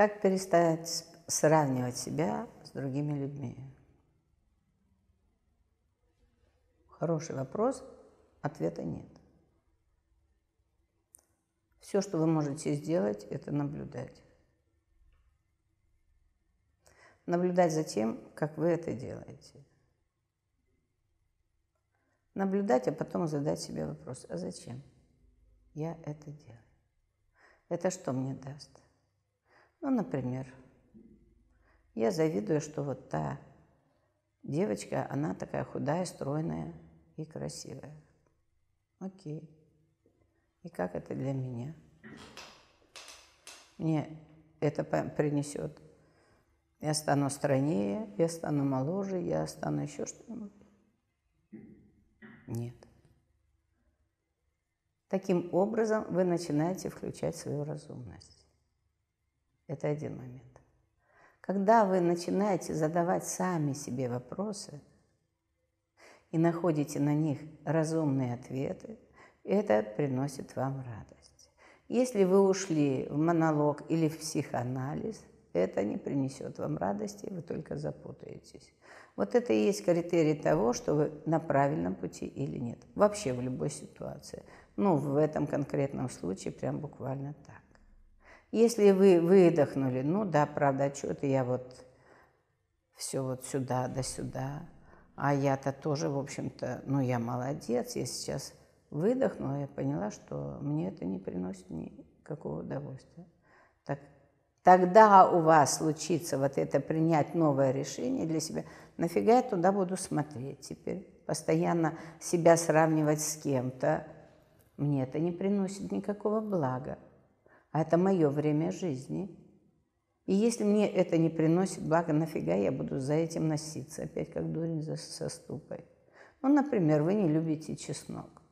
Как перестать сравнивать себя с другими людьми? Хороший вопрос, ответа нет. Все, что вы можете сделать, это наблюдать. Наблюдать за тем, как вы это делаете. Наблюдать, а потом задать себе вопрос, а зачем я это делаю? Это что мне даст? Ну, например, я завидую, что вот та девочка, она такая худая, стройная и красивая. Окей. И как это для меня? Мне это принесет. Я стану стройнее, я стану моложе, я стану еще что-нибудь. Нет. Таким образом вы начинаете включать свою разумность. Это один момент. Когда вы начинаете задавать сами себе вопросы и находите на них разумные ответы, это приносит вам радость. Если вы ушли в монолог или в психоанализ, это не принесет вам радости, вы только запутаетесь. Вот это и есть критерий того, что вы на правильном пути или нет. Вообще в любой ситуации. Ну, в этом конкретном случае прям буквально так. Если вы выдохнули, ну да, правда, что-то я вот все вот сюда да сюда, а я-то тоже, в общем-то, ну я молодец, я сейчас выдохнула, я поняла, что мне это не приносит никакого удовольствия. Так, тогда у вас случится вот это принять новое решение для себя. Нафига я туда буду смотреть теперь? Постоянно себя сравнивать с кем-то. Мне это не приносит никакого блага. А это мое время жизни. И если мне это не приносит блага, нафига я буду за этим носиться, опять как дурень за, со ступой. Ну, например, вы не любите чеснок.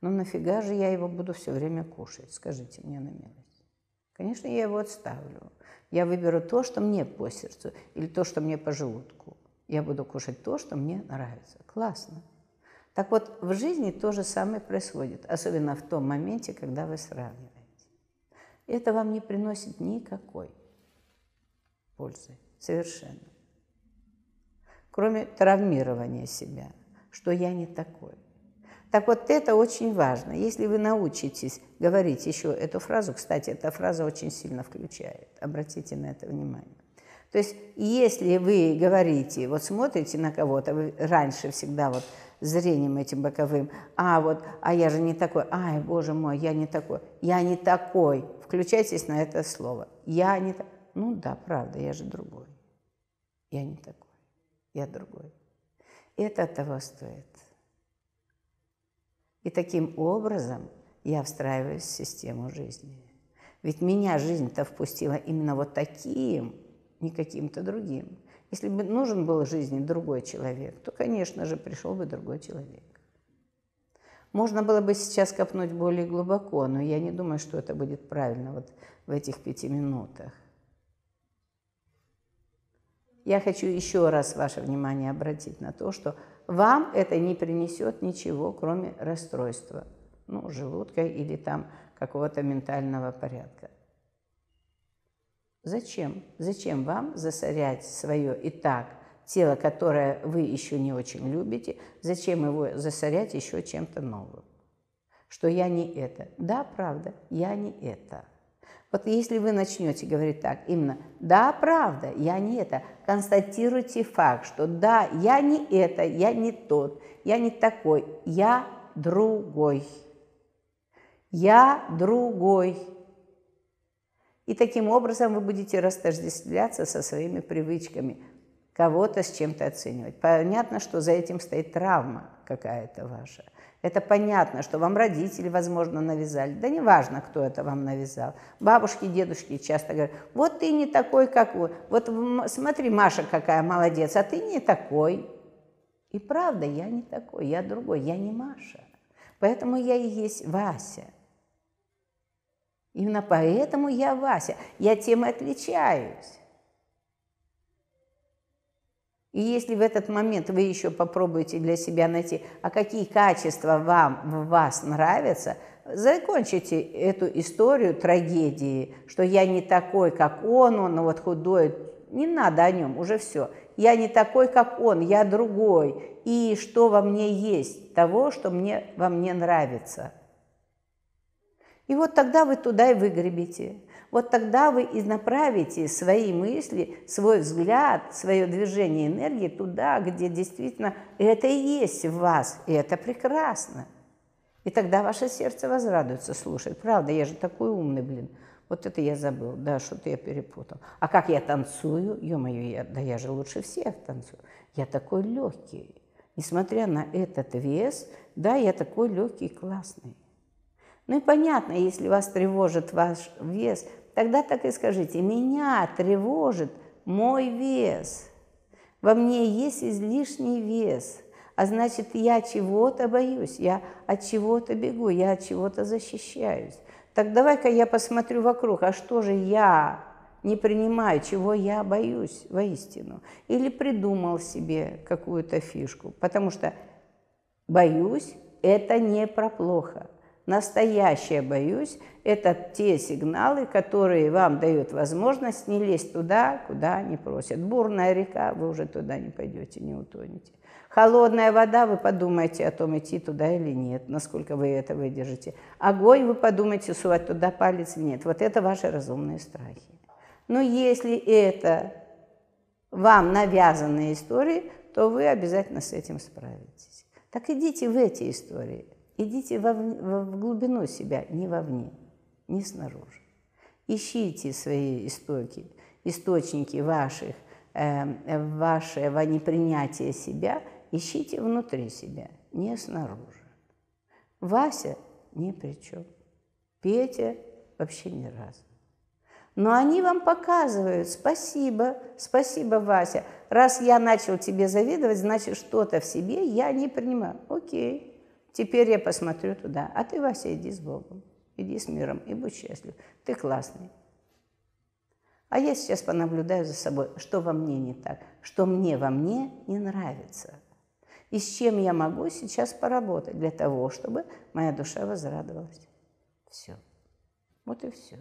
Ну, нафига же я его буду все время кушать, скажите мне на милость. Конечно, я его отставлю. Я выберу то, что мне по сердцу, или то, что мне по желудку. Я буду кушать то, что мне нравится. Классно. Так вот, в жизни то же самое происходит, особенно в том моменте, когда вы сравниваете это вам не приносит никакой пользы, совершенно. Кроме травмирования себя, что я не такой. Так вот, это очень важно. Если вы научитесь говорить еще эту фразу, кстати, эта фраза очень сильно включает, обратите на это внимание. То есть, если вы говорите, вот смотрите на кого-то, вы раньше всегда вот зрением этим боковым, а вот, а я же не такой, ай, боже мой, я не такой, я не такой, включайтесь на это слово. Я не так. Ну да, правда, я же другой. Я не такой. Я другой. Это того стоит. И таким образом я встраиваюсь в систему жизни. Ведь меня жизнь-то впустила именно вот таким, не каким-то другим. Если бы нужен был жизни другой человек, то, конечно же, пришел бы другой человек. Можно было бы сейчас копнуть более глубоко, но я не думаю, что это будет правильно вот в этих пяти минутах. Я хочу еще раз ваше внимание обратить на то, что вам это не принесет ничего, кроме расстройства, ну, желудка или там какого-то ментального порядка. Зачем? Зачем вам засорять свое и так тело, которое вы еще не очень любите, зачем его засорять еще чем-то новым? Что я не это. Да, правда, я не это. Вот если вы начнете говорить так, именно, да, правда, я не это, констатируйте факт, что да, я не это, я не тот, я не такой, я другой. Я другой. И таким образом вы будете растождествляться со своими привычками, кого-то с чем-то оценивать. Понятно, что за этим стоит травма какая-то ваша. Это понятно, что вам родители, возможно, навязали. Да не важно, кто это вам навязал. Бабушки, дедушки часто говорят, вот ты не такой, как вы. Вот смотри, Маша какая молодец, а ты не такой. И правда, я не такой, я другой, я не Маша. Поэтому я и есть Вася. Именно поэтому я Вася. Я тем и отличаюсь. И если в этот момент вы еще попробуете для себя найти, а какие качества вам в вас нравятся, закончите эту историю трагедии, что я не такой, как он, он вот худой. Не надо о нем, уже все. Я не такой, как он, я другой. И что во мне есть, того, что мне, во мне нравится. И вот тогда вы туда и выгребете. Вот тогда вы и направите свои мысли, свой взгляд, свое движение энергии туда, где действительно это и есть в вас, и это прекрасно. И тогда ваше сердце возрадуется, слушай, правда, я же такой умный, блин. Вот это я забыл, да, что-то я перепутал. А как я танцую? Ё-моё, я, да я же лучше всех танцую. Я такой легкий. Несмотря на этот вес, да, я такой легкий и классный. Ну и понятно, если вас тревожит ваш вес, тогда так и скажите, меня тревожит мой вес. Во мне есть излишний вес – а значит, я чего-то боюсь, я от чего-то бегу, я от чего-то защищаюсь. Так давай-ка я посмотрю вокруг, а что же я не принимаю, чего я боюсь воистину. Или придумал себе какую-то фишку, потому что боюсь – это не про плохо. Настоящее боюсь – это те сигналы, которые вам дают возможность не лезть туда, куда не просят. Бурная река, вы уже туда не пойдете, не утонете. Холодная вода, вы подумаете о том, идти туда или нет, насколько вы это выдержите. Огонь, вы подумаете, сувать туда палец или нет. Вот это ваши разумные страхи. Но если это вам навязанные истории, то вы обязательно с этим справитесь. Так идите в эти истории, идите во, в глубину себя, не вовне, не снаружи. Ищите свои истоки, источники ваших, э, вашего непринятия себя – ищите внутри себя, не снаружи. Вася ни при чем. Петя вообще ни разу. Но они вам показывают, спасибо, спасибо, Вася. Раз я начал тебе завидовать, значит, что-то в себе я не принимаю. Окей, теперь я посмотрю туда. А ты, Вася, иди с Богом, иди с миром и будь счастлив. Ты классный. А я сейчас понаблюдаю за собой, что во мне не так, что мне во мне не нравится – и с чем я могу сейчас поработать для того, чтобы моя душа возрадовалась. Все. Вот и все.